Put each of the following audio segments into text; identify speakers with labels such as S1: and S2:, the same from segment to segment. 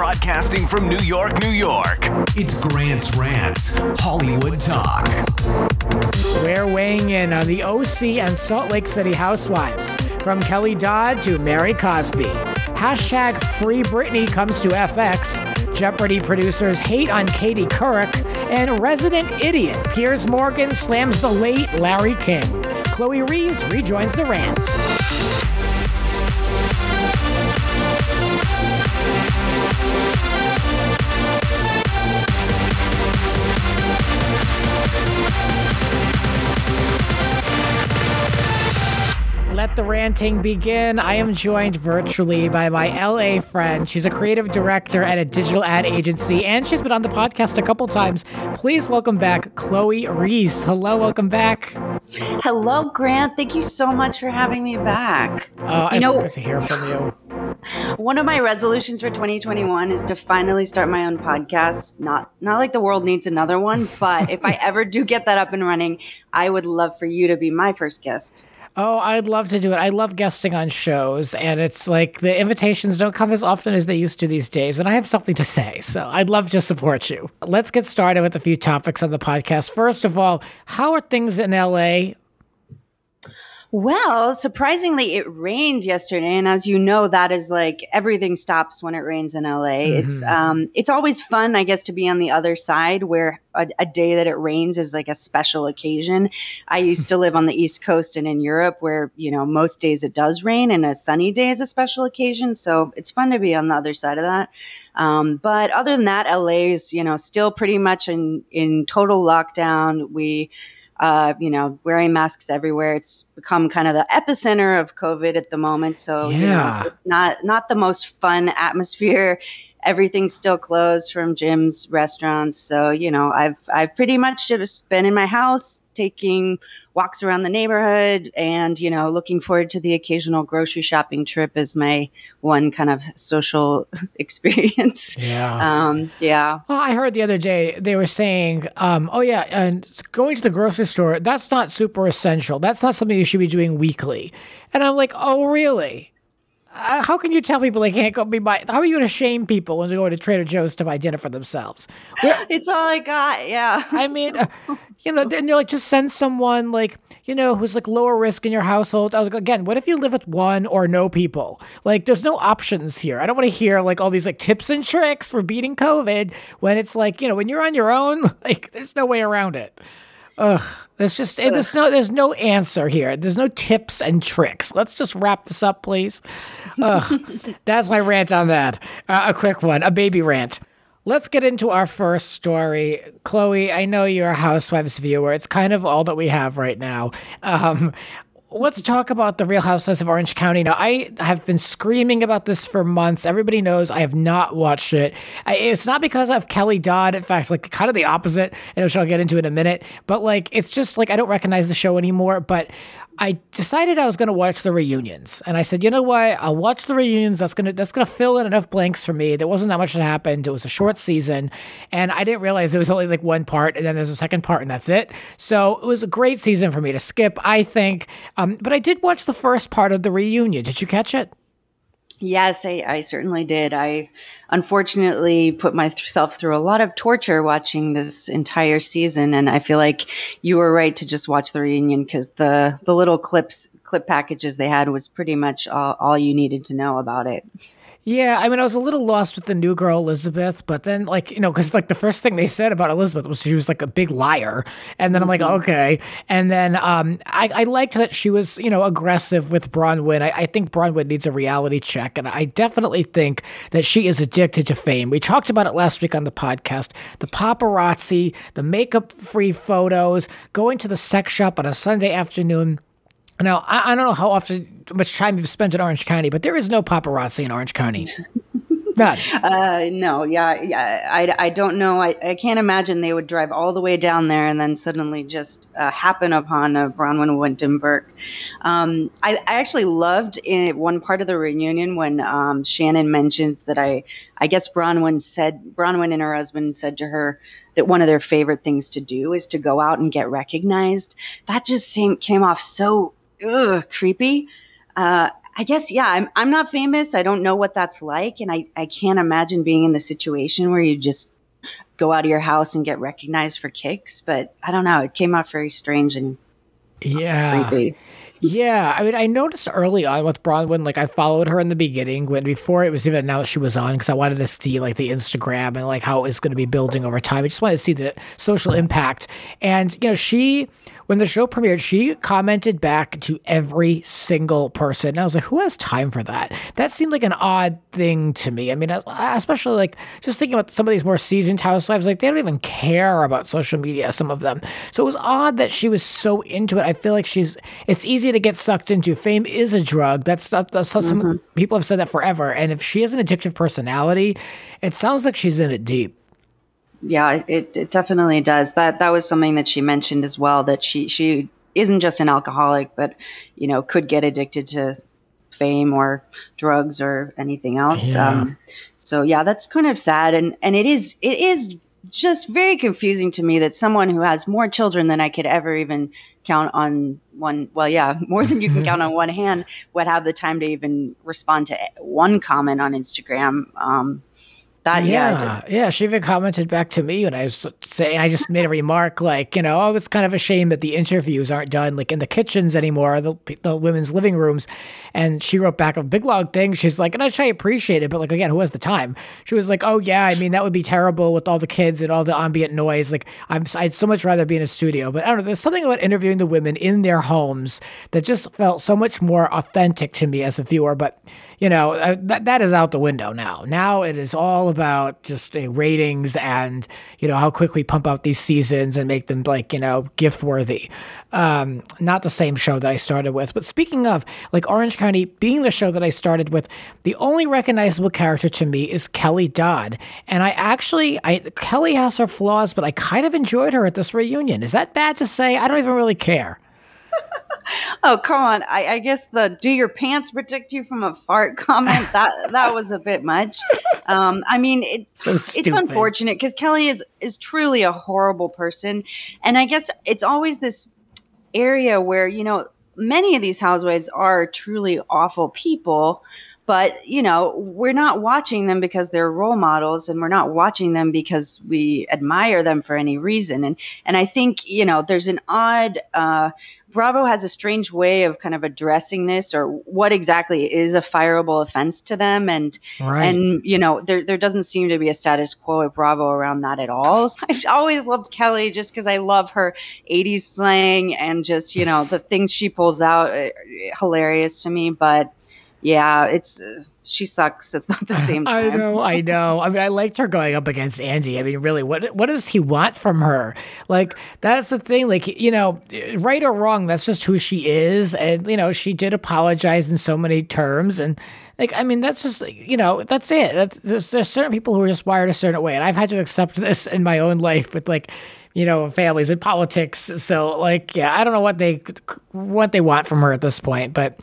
S1: Broadcasting from New York, New York. It's Grant's Rants, Hollywood Talk.
S2: We're weighing in on the OC and Salt Lake City housewives, from Kelly Dodd to Mary Cosby. Hashtag Free Britney comes to FX. Jeopardy producers hate on Katie Couric. And resident idiot Piers Morgan slams the late Larry King. Chloe Reese rejoins the rants. Let the ranting begin. I am joined virtually by my LA friend. She's a creative director at a digital ad agency, and she's been on the podcast a couple times. Please welcome back Chloe Reese. Hello, welcome back.
S3: Hello, Grant. Thank you so much for having me back.
S2: Uh, you know, good to hear from you.
S3: One of my resolutions for 2021 is to finally start my own podcast. Not not like the world needs another one, but if I ever do get that up and running, I would love for you to be my first guest.
S2: Oh, I'd love to do it. I love guesting on shows, and it's like the invitations don't come as often as they used to these days, and I have something to say, so I'd love to support you. Let's get started with a few topics on the podcast. First of all, how are things in LA?
S3: Well, surprisingly, it rained yesterday, and as you know, that is like everything stops when it rains in LA. Mm-hmm. It's um, it's always fun, I guess, to be on the other side where a, a, day that it rains is like a special occasion. I used to live on the East Coast and in Europe, where you know most days it does rain, and a sunny day is a special occasion. So it's fun to be on the other side of that. Um, but other than that, LA is you know still pretty much in in total lockdown. We uh, you know, wearing masks everywhere. It's become kind of the epicenter of COVID at the moment. So yeah. you know, it's not not the most fun atmosphere. Everything's still closed from gyms, restaurants. So you know, I've I've pretty much just been in my house taking walks around the neighborhood and you know looking forward to the occasional grocery shopping trip as my one kind of social experience.
S2: Yeah.
S3: Um, yeah.
S2: Well i heard the other day they were saying um, oh yeah and going to the grocery store that's not super essential. That's not something you should be doing weekly. And i'm like oh really uh, how can you tell people they can't go be buy? How are you going to shame people when they go to Trader Joe's to buy dinner for themselves?
S3: it's all I got. Yeah.
S2: I mean, uh, you know, and they're like, just send someone like, you know, who's like lower risk in your household. I was like, again, what if you live with one or no people? Like, there's no options here. I don't want to hear like all these like tips and tricks for beating COVID when it's like, you know, when you're on your own, like, there's no way around it. Ugh. There's just there's no there's no answer here. There's no tips and tricks. Let's just wrap this up, please. Ugh. that's my rant on that. Uh, a quick one, a baby rant. Let's get into our first story. Chloe, I know you're a Housewives viewer. It's kind of all that we have right now. Um, let's talk about the Real Housewives of Orange County. Now, I have been screaming about this for months. Everybody knows I have not watched it. It's not because of Kelly Dodd. In fact, like kind of the opposite, and which I'll get into in a minute. But like, it's just like I don't recognize the show anymore. But I decided I was going to watch the reunions, and I said, you know what? I'll watch the reunions. That's gonna that's gonna fill in enough blanks for me. There wasn't that much that happened. It was a short season, and I didn't realize there was only like one part, and then there's a second part, and that's it. So it was a great season for me to skip. I think, um, but I did watch the first part of the reunion. Did you catch it?
S3: Yes, I, I, certainly did. I unfortunately put myself through a lot of torture watching this entire season, and I feel like you were right to just watch the reunion because the the little clips clip packages they had was pretty much all, all you needed to know about it.
S2: Yeah, I mean, I was a little lost with the new girl Elizabeth, but then, like, you know, because like the first thing they said about Elizabeth was she was like a big liar, and then I'm like, mm-hmm. okay, and then um, I, I liked that she was, you know, aggressive with Braunwyn. I, I think Braunwyn needs a reality check, and I definitely think that she is addicted to fame. We talked about it last week on the podcast: the paparazzi, the makeup-free photos, going to the sex shop on a Sunday afternoon now, I, I, don't know how often, much time you've spent in Orange County, but there is no paparazzi in Orange County.
S3: Uh, no, yeah, yeah. I, I don't know. I, I can't imagine they would drive all the way down there and then suddenly just uh, happen upon a Braunwyn Windham Um, I, I actually loved in one part of the reunion when um, Shannon mentions that I, I guess Braunwyn said, Braunwyn and her husband said to her, that one of their favorite things to do is to go out and get recognized. That just seemed, came off so ugh, creepy. Uh, I guess yeah, I'm I'm not famous. I don't know what that's like and I I can't imagine being in the situation where you just go out of your house and get recognized for kicks, but I don't know, it came out very strange and
S2: yeah.
S3: creepy.
S2: Yeah, I mean, I noticed early on with Braunwyn, like I followed her in the beginning when before it was even announced she was on because I wanted to see like the Instagram and like how it was going to be building over time. I just wanted to see the social impact, and you know, she when the show premiered, she commented back to every single person. And I was like, who has time for that? That seemed like an odd thing to me. I mean, especially like just thinking about some of these more seasoned housewives, like they don't even care about social media, some of them. So it was odd that she was so into it. I feel like she's, it's easy to get sucked into. Fame is a drug. That's not, that's mm-hmm. some people have said that forever. And if she has an addictive personality, it sounds like she's in it deep
S3: yeah, it, it definitely does. That that was something that she mentioned as well. That she she isn't just an alcoholic, but you know could get addicted to fame or drugs or anything else. Yeah. Um, so yeah, that's kind of sad, and and it is it is just very confusing to me that someone who has more children than I could ever even count on one well yeah more than you can count on one hand would have the time to even respond to one comment on instagram um,
S2: that yeah, yeah, yeah. She even commented back to me when I was saying I just made a remark like, you know, oh, it's kind of a shame that the interviews aren't done like in the kitchens anymore, the, the women's living rooms. And she wrote back a big long thing. She's like, and I try appreciate it, but like again, who has the time? She was like, oh yeah, I mean that would be terrible with all the kids and all the ambient noise. Like I'm, I'd so much rather be in a studio. But I don't know. There's something about interviewing the women in their homes that just felt so much more authentic to me as a viewer. But you know, uh, that, that is out the window now. Now it is all about just uh, ratings and, you know, how quick we pump out these seasons and make them like, you know, gift worthy. Um, not the same show that I started with. But speaking of, like Orange County being the show that I started with, the only recognizable character to me is Kelly Dodd. And I actually, I Kelly has her flaws, but I kind of enjoyed her at this reunion. Is that bad to say? I don't even really care.
S3: oh come on. I, I, guess the do your pants protect you from a fart comment? That that was a bit much. Um, i mean it, so it's unfortunate because kelly is is truly a horrible person. And i guess it's always this area where you know many of these housewives are truly awful people but you know we're not watching them because they're role models and we're not watching them because we admire them for any reason and and i think you know there's an odd uh, Bravo has a strange way of kind of addressing this or what exactly is a fireable offense to them. And, right. and, you know, there, there doesn't seem to be a status quo at Bravo around that at all. So I've always loved Kelly just because I love her 80s slang and just, you know, the things she pulls out, uh, hilarious to me. But, yeah, it's uh, she sucks at the same time.
S2: I know, I know. I mean, I liked her going up against Andy. I mean, really, what what does he want from her? Like, that's the thing. Like, you know, right or wrong, that's just who she is. And you know, she did apologize in so many terms, and like, I mean, that's just you know, that's it. That's, there's, there's certain people who are just wired a certain way, and I've had to accept this in my own life with like you know, families and politics. So like, yeah, I don't know what they what they want from her at this point. But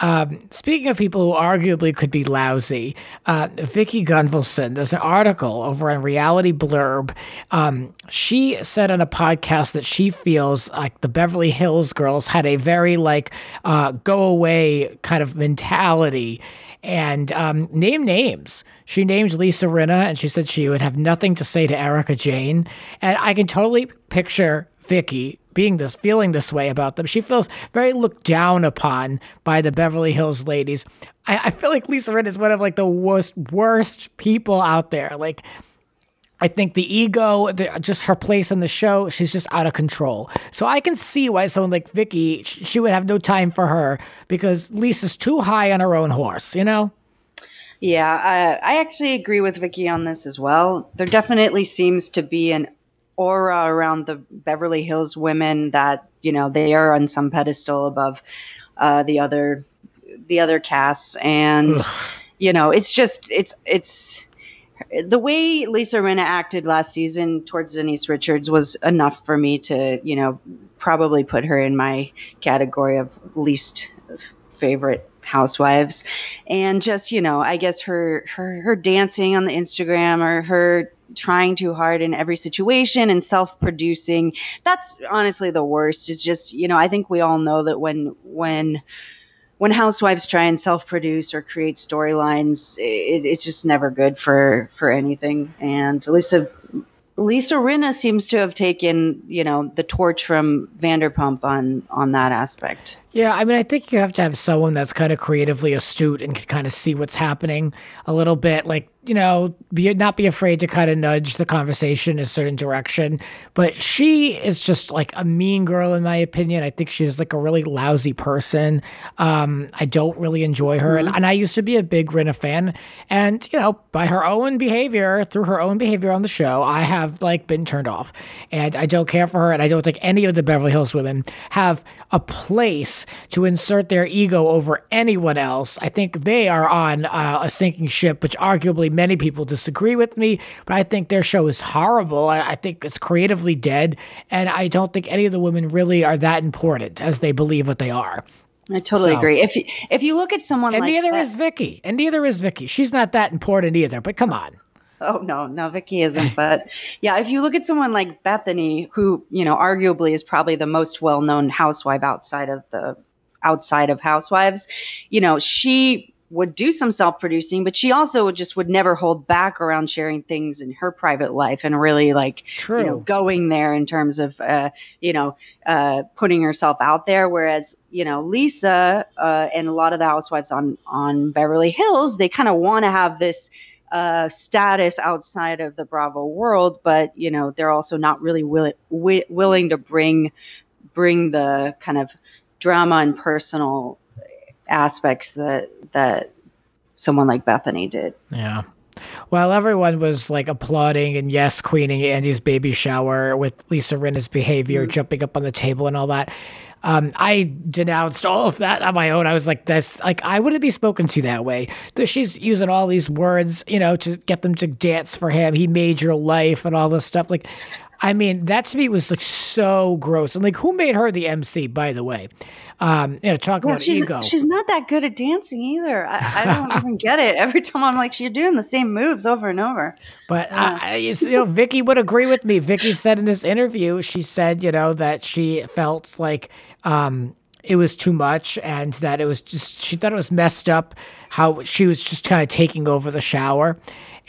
S2: um, speaking of people who arguably could be lousy, uh, Vicki Gunvalson, there's an article over on Reality Blurb. Um, she said on a podcast that she feels like the Beverly Hills girls had a very like uh, go away kind of mentality and um, name names. She named Lisa Rinna, and she said she would have nothing to say to Erika Jayne. And I can totally picture Vicki being this, feeling this way about them. She feels very looked down upon by the Beverly Hills ladies. I, I feel like Lisa Rinna is one of like the worst, worst people out there. Like I think the ego, the, just her place in the show, she's just out of control. So I can see why someone like Vicki, she would have no time for her because Lisa's too high on her own horse, you know?
S3: Yeah, I, I actually agree with Vicki on this as well. There definitely seems to be an aura around the Beverly Hills women that, you know, they are on some pedestal above uh, the other the other casts and Ugh. you know, it's just it's it's the way Lisa Rinna acted last season towards Denise Richards was enough for me to, you know, probably put her in my category of least favorite housewives. And just, you know, I guess her her her dancing on the Instagram or her trying too hard in every situation and self-producing, that's honestly the worst. It's just, you know, I think we all know that when when when housewives try and self-produce or create storylines, it, it's just never good for for anything. And Lisa Lisa Rinna seems to have taken, you know, the torch from Vanderpump on on that aspect.
S2: Yeah, I mean, I think you have to have someone that's kind of creatively astute and can kind of see what's happening a little bit. Like, you know, be not be afraid to kind of nudge the conversation in a certain direction. But she is just like a mean girl, in my opinion. I think she's like a really lousy person. Um, I don't really enjoy her, mm-hmm. and, and I used to be a big Rinna fan. And you know, by her own behavior, through her own behavior on the show, I have like been turned off, and I don't care for her. And I don't think any of the Beverly Hills women have a place to insert their ego over anyone else. I think they are on uh, a sinking ship, which arguably many people disagree with me, but I think their show is horrible. I, I think it's creatively dead, and I don't think any of the women really are that important as they believe what they are.
S3: I totally so, agree. If you, if you look at someone
S2: and
S3: like
S2: neither
S3: that,
S2: is Vicki, and neither is Vicki. She's not that important either. But come on.
S3: Oh no, no, Vicki isn't. But yeah, if you look at someone like Bethenny, who you know arguably is probably the most well-known housewife outside of the outside of Housewives, you know, she would do some self-producing, but she also just would never hold back around sharing things in her private life and really like True. you know going there in terms of uh, you know uh, putting herself out there. Whereas you know Lisa uh, and a lot of the housewives on on Beverly Hills, they kind of want to have this uh, status outside of the Bravo world, but you know they're also not really willing wi- willing to bring bring the kind of drama and personal aspects that that someone like Bethenny did.
S2: Yeah. While everyone was like applauding and yes, queening Andy's baby shower with Lisa Rinna's behavior, mm-hmm. jumping up on the table and all that, um, I denounced all of that on my own. I was like, "This, like, I wouldn't be spoken to that way." She's using all these words, you know, to get them to dance for him. He made your life and all this stuff. Like, I mean, that to me was like so gross. And like, who made her the MC, by the way? Um, you know, talk well, about
S3: she's,
S2: ego.
S3: She's not that good at dancing either. I, I don't even get it. Every time I'm like, you're doing the same moves over and over.
S2: But uh, I, you know, Vicki would agree with me. Vicki said in this interview, she said, you know, that she felt like um, it was too much and that it was just she thought it was messed up how she was just kind of taking over the shower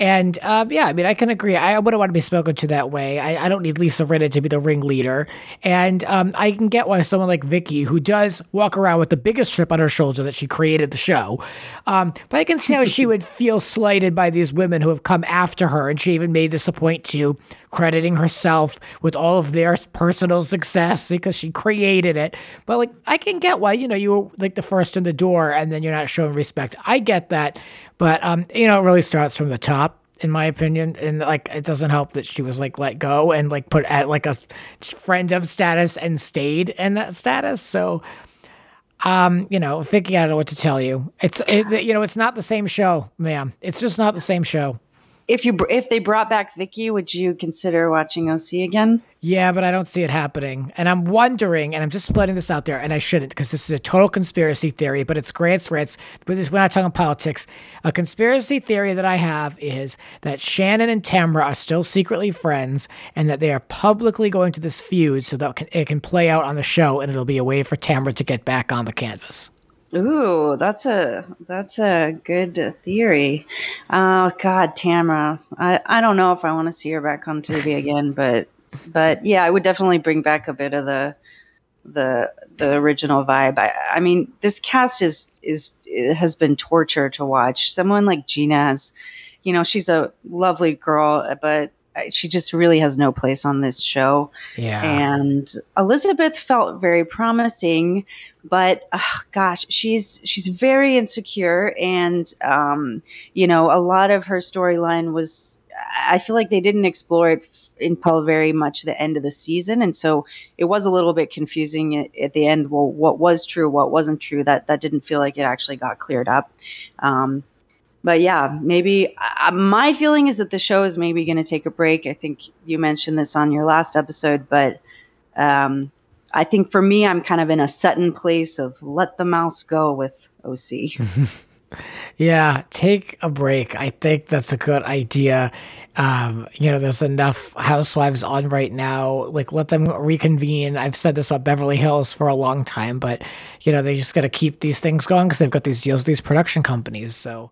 S2: and um, yeah, I mean, I can agree. I wouldn't want to be spoken to that way. I, I don't need Lisa Rinna to be the ringleader. And um, I can get why someone like Vicki, who does walk around with the biggest chip on her shoulder that she created the show, um, but I can see how she would feel slighted by these women who have come after her. And she even made this a point to crediting herself with all of their personal success because she created it. But like, I can get why, you know, you were like the first in the door and then you're not showing respect. I get that. But um, you know, it really starts from the top, in my opinion. And like, it doesn't help that she was like let go and like put at like a friend of status and stayed in that status. So, um, you know, Vicki, I don't know what to tell you. It's it, you know, it's not the same show, ma'am. It's just not the same show
S3: if you if they brought back Vicki, would you consider watching OC again?
S2: Yeah, but I don't see it happening. And I'm wondering, and I'm just putting this out there, and I shouldn't because this is a total conspiracy theory, but it's Grant's Rants. But this, we're not talking politics. A conspiracy theory that I have is that Shannon and Tamra are still secretly friends and that they are publicly going to this feud so that it can play out on the show and it'll be a way for Tamra to get back on the canvas.
S3: Ooh, that's a that's a good theory. Oh God, Tamra, I, I don't know if I want to see her back on TV again, but but yeah, I would definitely bring back a bit of the the the original vibe. I, I mean, this cast is is has been torture to watch. Someone like Gina has, you know, she's a lovely girl, but she just really has no place on this show.
S2: Yeah.
S3: And Elizabeth felt very promising, but gosh, she's she's very insecure, and um, you know, a lot of her storyline was. I feel like they didn't explore it until very much the end of the season, and so it was a little bit confusing at, at the end. Well, what was true, what wasn't true? That that didn't feel like it actually got cleared up. Um, but yeah, maybe uh, my feeling is that the show is maybe going to take a break. I think you mentioned this on your last episode, but um, I think for me, I'm kind of in a Sutton place of let the mouse go with OC.
S2: Yeah, take a break. I think that's a good idea. Um, you know, there's enough housewives on right now. Like, let them reconvene. I've said this about Beverly Hills for a long time, but you know, they just got to keep these things going because they've got these deals with these production companies. So.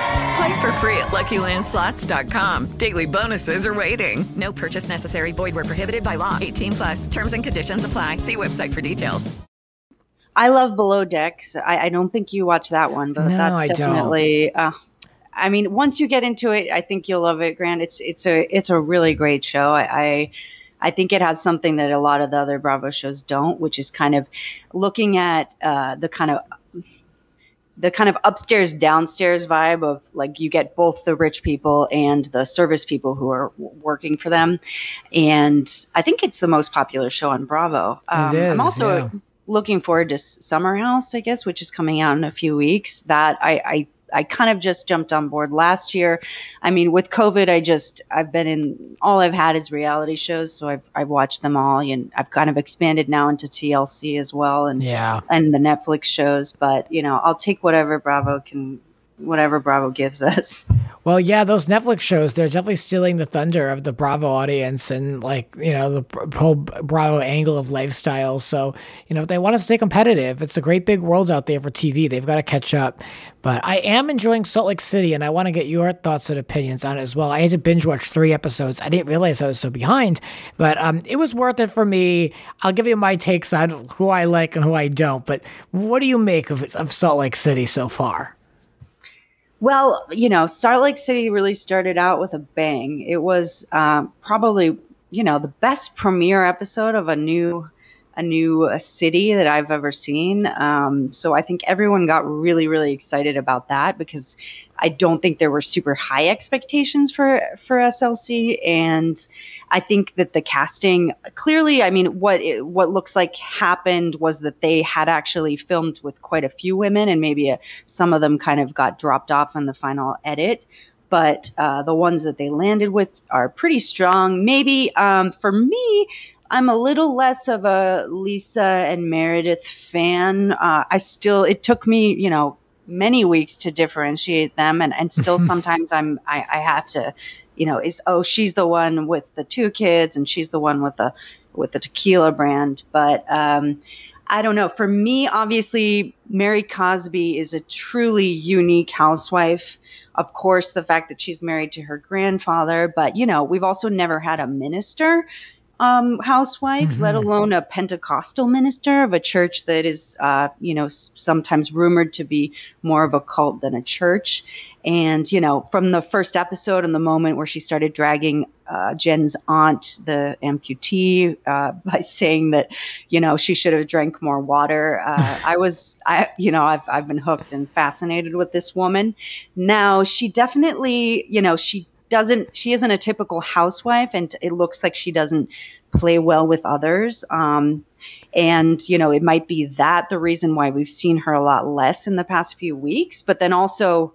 S4: Play for free at LuckyLandSlots.com. Daily bonuses are waiting. No purchase necessary. Void where prohibited by law. 18 plus. Terms and conditions apply. See website for details.
S3: I love Below Decks. I, I don't think you watch that one, but
S2: No,
S3: that's
S2: I don't.
S3: definitely. Uh, I mean, once you get into it, I think you'll love it, Grant. It's it's a it's a really great show. I, I I think it has something that a lot of the other Bravo shows don't, which is kind of looking at uh, the kind of the kind of upstairs downstairs vibe of like you get both the rich people and the service people who are w- working for them. And i think it's the most popular show on bravo. Um,
S2: is,
S3: i'm also
S2: yeah.
S3: looking forward to summer house i guess which is coming out in a few weeks. That i i I kind of just jumped on board last year. I mean, with COVID, I just I've been in all I've had is reality shows, so I've I've watched them all, and I've kind of expanded now into TLC as well, and
S2: Yeah.
S3: and the Netflix shows. But you know, I'll take whatever Bravo can, whatever Bravo gives us.
S2: Well, yeah, those Netflix shows, they're definitely stealing the thunder of the Bravo audience and, like, you know, the whole Bravo angle of lifestyle. So, you know, if they want to stay competitive, it's a great big world out there for TV. They've got to catch up. But I am enjoying Salt Lake City, and I want to get your thoughts and opinions on it as well. I had to binge watch three episodes. I didn't realize I was so behind, but um, it was worth it for me. I'll give you my takes on who I like and who I don't. But what do you make of, of Salt Lake City so far?
S3: Well, you know, Salt Lake City really started out with a bang. It was um, probably, you know, the best premiere episode of a new, a new uh, city that I've ever seen. Um, so I think everyone got really, really excited about that because I don't think there were super high expectations for for SLC, and I think that the casting clearly, I mean, what it, what looks like happened was that they had actually filmed with quite a few women, and maybe a, some of them kind of got dropped off in the final edit. But uh, the ones that they landed with are pretty strong. Maybe um, for me, I'm a little less of a Lisa and Meredith fan. Uh, I still, it took me, you know, many weeks to differentiate them, and and still sometimes I'm I, I have to, you know, is oh she's the one with the two kids and she's the one with the with the tequila brand, but um, I don't know. For me, obviously, Mary Cosby is a truly unique housewife. Of course, the fact that she's married to her grandfather, but you know, we've also never had a minister um, housewife, let alone a Pentecostal minister of a church that is, uh, you know, sometimes rumored to be more of a cult than a church. And, you know, from the first episode and the moment where she started dragging uh, Jen's aunt, the amputee, uh, by saying that, you know, she should have drank more water, uh, I was, I, you know, I've, I've been hooked and fascinated with this woman. Now, she definitely, you know, she doesn't she isn't a typical housewife and it looks like she doesn't play well with others. Um, and you know it might be that the reason why we've seen her a lot less in the past few weeks. But then also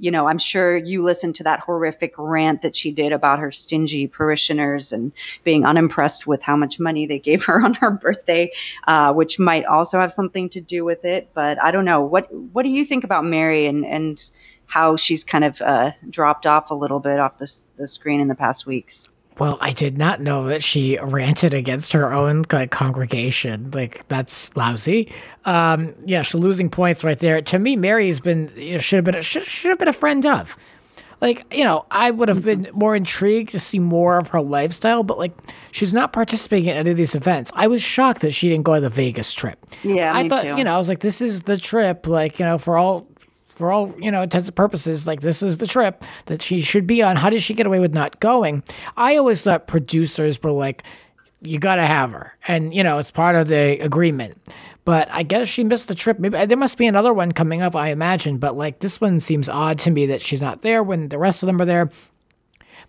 S3: you know i'm sure you listened to that horrific rant that she did about her stingy parishioners and being unimpressed with how much money they gave her on her birthday uh, which might also have something to do with it. But i don't know. What what do you think about mary and and how she's kind of uh, dropped off a little bit off the, the screen in the past weeks.
S2: Well, I did not know that she ranted against her own like, congregation. Like that's lousy. Um, yeah, she's losing points right there. To me, Mary's been you know, should have been a, should, should have been a friend of. Like you know, I would have been more intrigued to see more of her lifestyle, but like she's not participating in any of these events. I was shocked that she didn't go on the Vegas trip.
S3: Yeah,
S2: I
S3: me
S2: thought
S3: too.
S2: you know I was like, this is the trip. Like you know, for all for all you know intents and purposes, like this is the trip that she should be on. How did she get away with not going? I always thought producers were like, you got to have her, and you know it's part of the agreement. But I guess she missed the trip. Maybe there must be another one coming up, I imagine. But like this one seems odd to me that she's not there when the rest of them are there.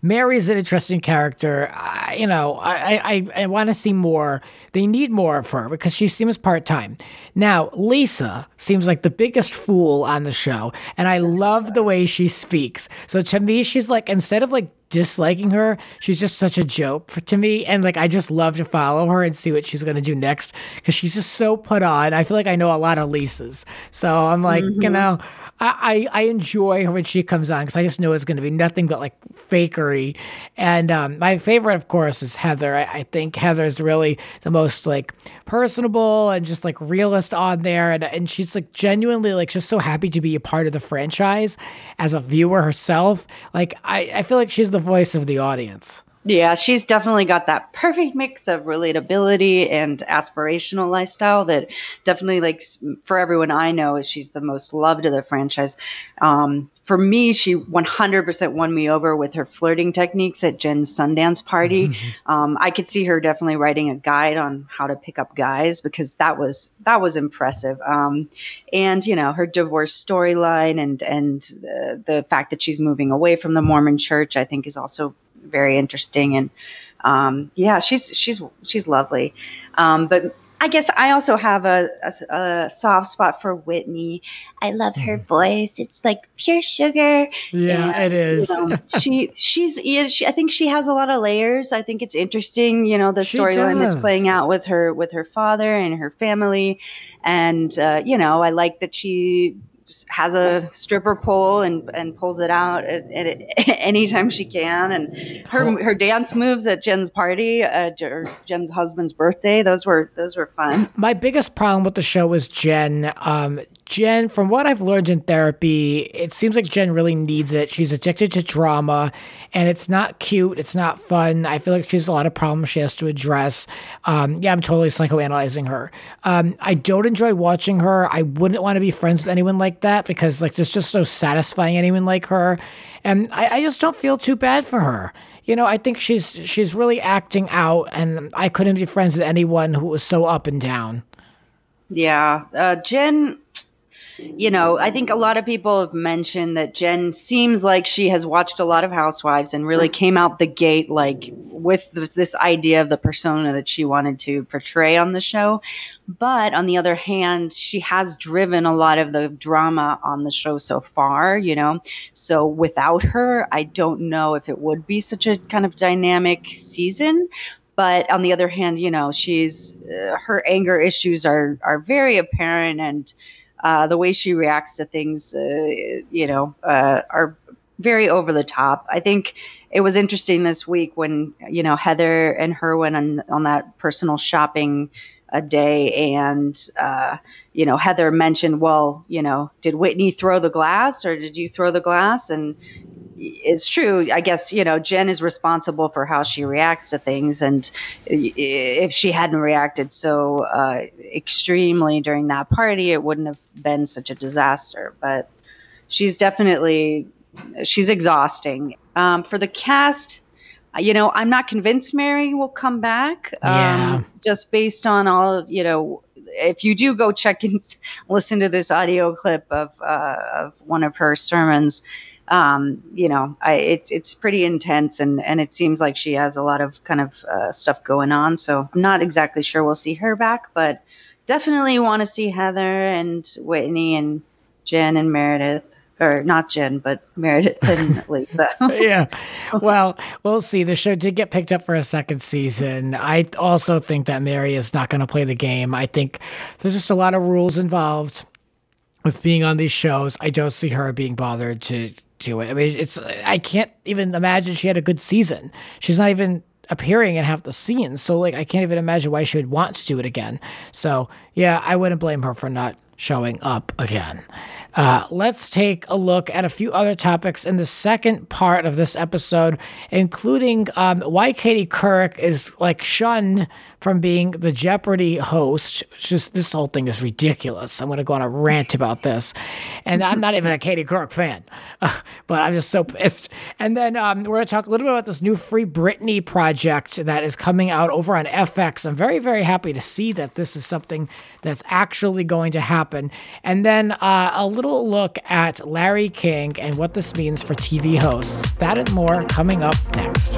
S2: Mary's an interesting character. I, you know, I I, I want to see more. They need more of her because she seems part time. Now, Lisa seems like the biggest fool on the show, and I love the way she speaks. So to me, she's like instead of like disliking her, she's just such a joke for, to me, and like I just love to follow her and see what she's gonna do next because she's just so put on. I feel like I know a lot of Lisas, so I'm like, mm-hmm. you know. I, I enjoy her when she comes on because I just know it's going to be nothing but like fakery. And um, my favorite, of course, is Heather. I, I think Heather's really the most like personable and just like realist on there. And, and she's like genuinely like just so happy to be a part of the franchise as a viewer herself. Like, I, I feel like she's the voice of the audience.
S3: Yeah, she's definitely got that perfect mix of relatability and aspirational lifestyle that definitely like for everyone I know is she's the most loved of the franchise. Um, for me, she 100% won me over with her flirting techniques at Jen's Sundance party. Mm-hmm. Um, I could see her definitely writing a guide on how to pick up guys because that was that was impressive. Um, and you know her divorce storyline and and the, the fact that she's moving away from the Mormon Church, I think, is also very interesting. And um, yeah, she's she's she's lovely. Um, but I guess I also have a, a, a, soft spot for Whitney. I love her mm. voice; it's like pure sugar.
S2: Yeah, and, it is.
S3: You know, she she's yeah, she, I think she has a lot of layers. I think it's interesting. You know, the storyline that's playing out with her with her father and her family, and uh, you know, I like that she has a stripper pole and and pulls it out at, at, anytime she can. And her her dance moves at Jen's party, uh, Jen's husband's birthday, those were those were fun.
S2: My biggest problem with the show was Jen. Um, Jen, from what I've learned in therapy, it seems like Jen really needs it. She's addicted to drama, and it's not cute. It's not fun. I feel like she has a lot of problems she has to address. Um, yeah, I'm totally psychoanalyzing her. Um, I don't enjoy watching her. I wouldn't want to be friends with anyone like that because like there's just no satisfying anyone like her, and I, I just don't feel too bad for her you know, I think she's she's really acting out, and I couldn't be friends with anyone who was so up and down.
S3: Yeah, uh, Jen you know, I think a lot of people have mentioned that Jen seems like she has watched a lot of Housewives and really came out the gate like with this idea of the persona that she wanted to portray on the show. But on the other hand, she has driven a lot of the drama on the show so far, you know. So without her, I don't know if it would be such a kind of dynamic season but on the other hand you know she's uh, her anger issues are are very apparent and uh, the way she reacts to things, uh, you know, uh, are very over the top. I think it was interesting this week when you know Heather and her went on on that personal shopping a day and uh, you know heather mentioned well you know did whitney throw the glass or did you throw the glass and it's true. I guess you know Jen is responsible for how she reacts to things, and if she hadn't reacted so uh, extremely during that party, it wouldn't have been such a disaster. But she's definitely she's exhausting. Um, for the cast, you know, I'm not convinced Mary will come back. Um, yeah. Just based on all of you know if you do go check and listen to this audio clip of uh, of one of her sermons, um, you know, I, it's it's pretty intense, and and it seems like she has a lot of kind of uh, stuff going on. So I'm not exactly sure we'll see her back, but definitely want to see Heather and Whitney and Jen and Meredith or not Jen, but Meredith and Lisa.
S2: yeah. Well, we'll see. The show did get picked up for a second season. I also think that Mary is not going to play the game. I think there's just a lot of rules involved with being on these shows. I don't see her being bothered to to it. I mean, it's I can't even imagine she had a good season. She's not even appearing in half the scenes, so like I can't even imagine why she would want to do it again. So yeah, I wouldn't blame her for not showing up again. Uh, let's take a look at a few other topics in the second part of this episode, including um, why Katie Couric is like shunned from being the Jeopardy host. Just this whole thing is ridiculous. I'm going to go on a rant about this, and I'm not even a Katie Couric fan, but I'm just so pissed. And then um, we're going to talk a little bit about this new Free Britney project that is coming out over on FX. I'm very very happy to see that this is something that's actually going to happen. And then uh, a little look at Larry King and what this means for TV hosts. That and more coming up next.